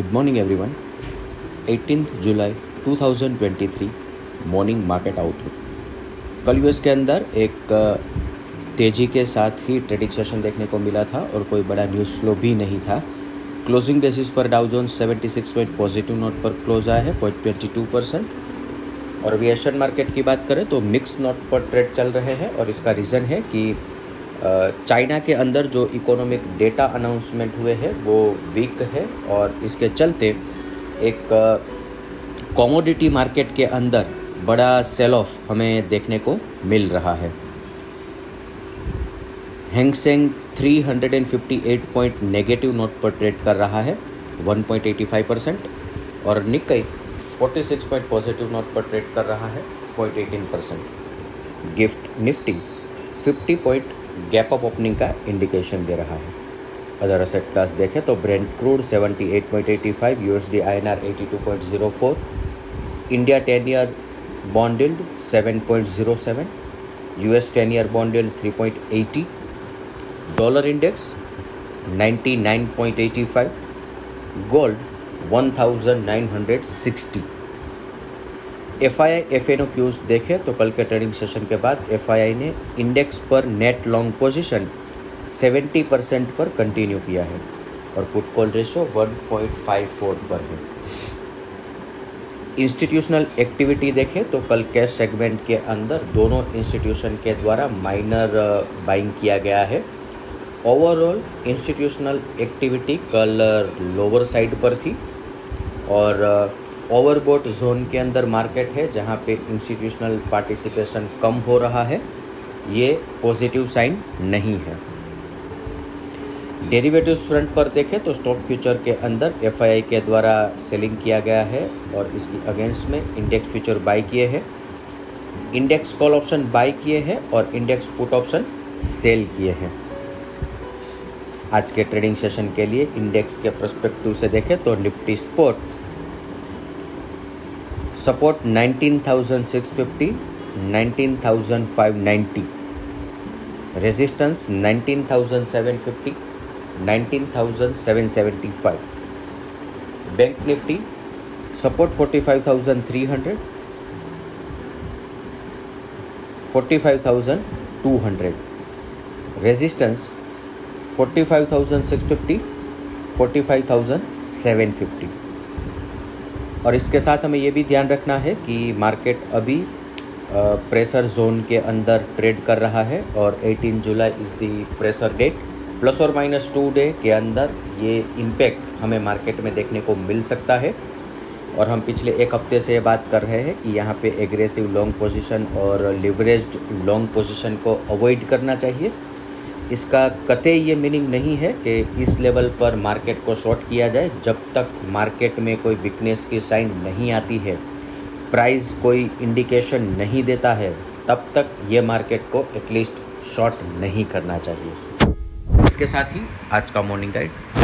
Good morning everyone 18 जुलाई 2023 morning market outlook कल US के अंदर एक तेज़ी के साथ ही ट्रेडिंग सेशन देखने को मिला था और कोई बड़ा न्यूज़ फ्लो भी नहीं था। क्लोजिंग बेसिस पर Dow Jones 76 point positive note पर क्लोज आया है पॉइंट ट्वेंटी टू परसेंट और अभी एशियन मार्केट की बात करें तो मिक्स नोट पर ट्रेड चल रहे हैं और इसका रीज़न है कि चाइना के अंदर जो इकोनॉमिक डेटा अनाउंसमेंट हुए हैं, वो वीक है और इसके चलते एक कॉमोडिटी मार्केट के अंदर बड़ा सेल ऑफ़ हमें देखने को मिल रहा है। Hang Seng 358 point negative note पर ट्रेड कर रहा है 1.85 परसेंट और निकई 46 पॉइंट पॉजिटिव नोट पर ट्रेड कर रहा है 0.18 percent GIFT Nifty 50 point gap up opening का इंडिकेशन दे रहा है। अदर असेट क्लास देखें तो Brent crude 78.85 USD INR 82.04 India ten year bond yield 7.07 US ten year bond yield 3.80 dollar index 99.85 gold 1960 F I I F एन क्यूज देखें तो कल के ट्रेडिंग सेशन के बाद एफ़ आई आई ने इंडेक्स पर नेट लॉन्ग पोजीशन 70 परसेंट पर कंटिन्यू किया है और पुट कॉल रेशो 1.54 पर है। इंस्टीट्यूशनल एक्टिविटी देखें तो कल कैश सेगमेंट के अंदर दोनों इंस्टीट्यूशन के द्वारा माइनर बाइंग किया गया है। ओवरऑल इंस्टीट्यूशनल एक्टिविटी कल लोअर साइड पर थी और ओवरबोट जोन के अंदर मार्केट है, जहाँ पे इंस्टीट्यूशनल पार्टिसिपेशन कम हो रहा है। ये पॉजिटिव साइन नहीं है। डेरिवेटिव्स फ्रंट पर देखें तो स्टॉक फ्यूचर के अंदर एफआईआई के द्वारा सेलिंग किया गया है और इसकी अगेंस्ट में इंडेक्स फ्यूचर बाई किए हैं। इंडेक्स कॉल ऑप्शन बाई किए हैं और इंडेक्स पुट ऑप्शन सेल किए हैं। आज के ट्रेडिंग सेशन के लिए इंडेक्स के प्रोस्पेक्टिव से देखें तो Nifty support support 19650 19590 resistance 19750 19775 bank nifty support 45300 45200 resistance 45650 45750 और इसके साथ हमें ये भी ध्यान रखना है कि मार्केट अभी प्रेशर जोन के अंदर ट्रेड कर रहा है और 18 जुलाई is the pressure date. Plus और माइनस टू डे के अंदर ये इम्पैक्ट हमें मार्केट में देखने को मिल सकता है। और हम पिछले एक हफ़्ते से ये बात कर रहे हैं कि यहाँ पे एग्रेसिव लॉन्ग पोजीशन और लिवरेज्ड लॉन्ग पोजीशन को अवॉइड करना चाहिए। इसका कतई ये मीनिंग नहीं है कि इस लेवल पर मार्केट को शॉर्ट किया जाए, जब तक मार्केट में कोई वीकनेस की साइन नहीं आती है प्राइस कोई इंडिकेशन नहीं देता है, तब तक ये मार्केट को एटलीस्ट शॉर्ट नहीं करना चाहिए। इसके साथ ही आज का मॉर्निंग गाइड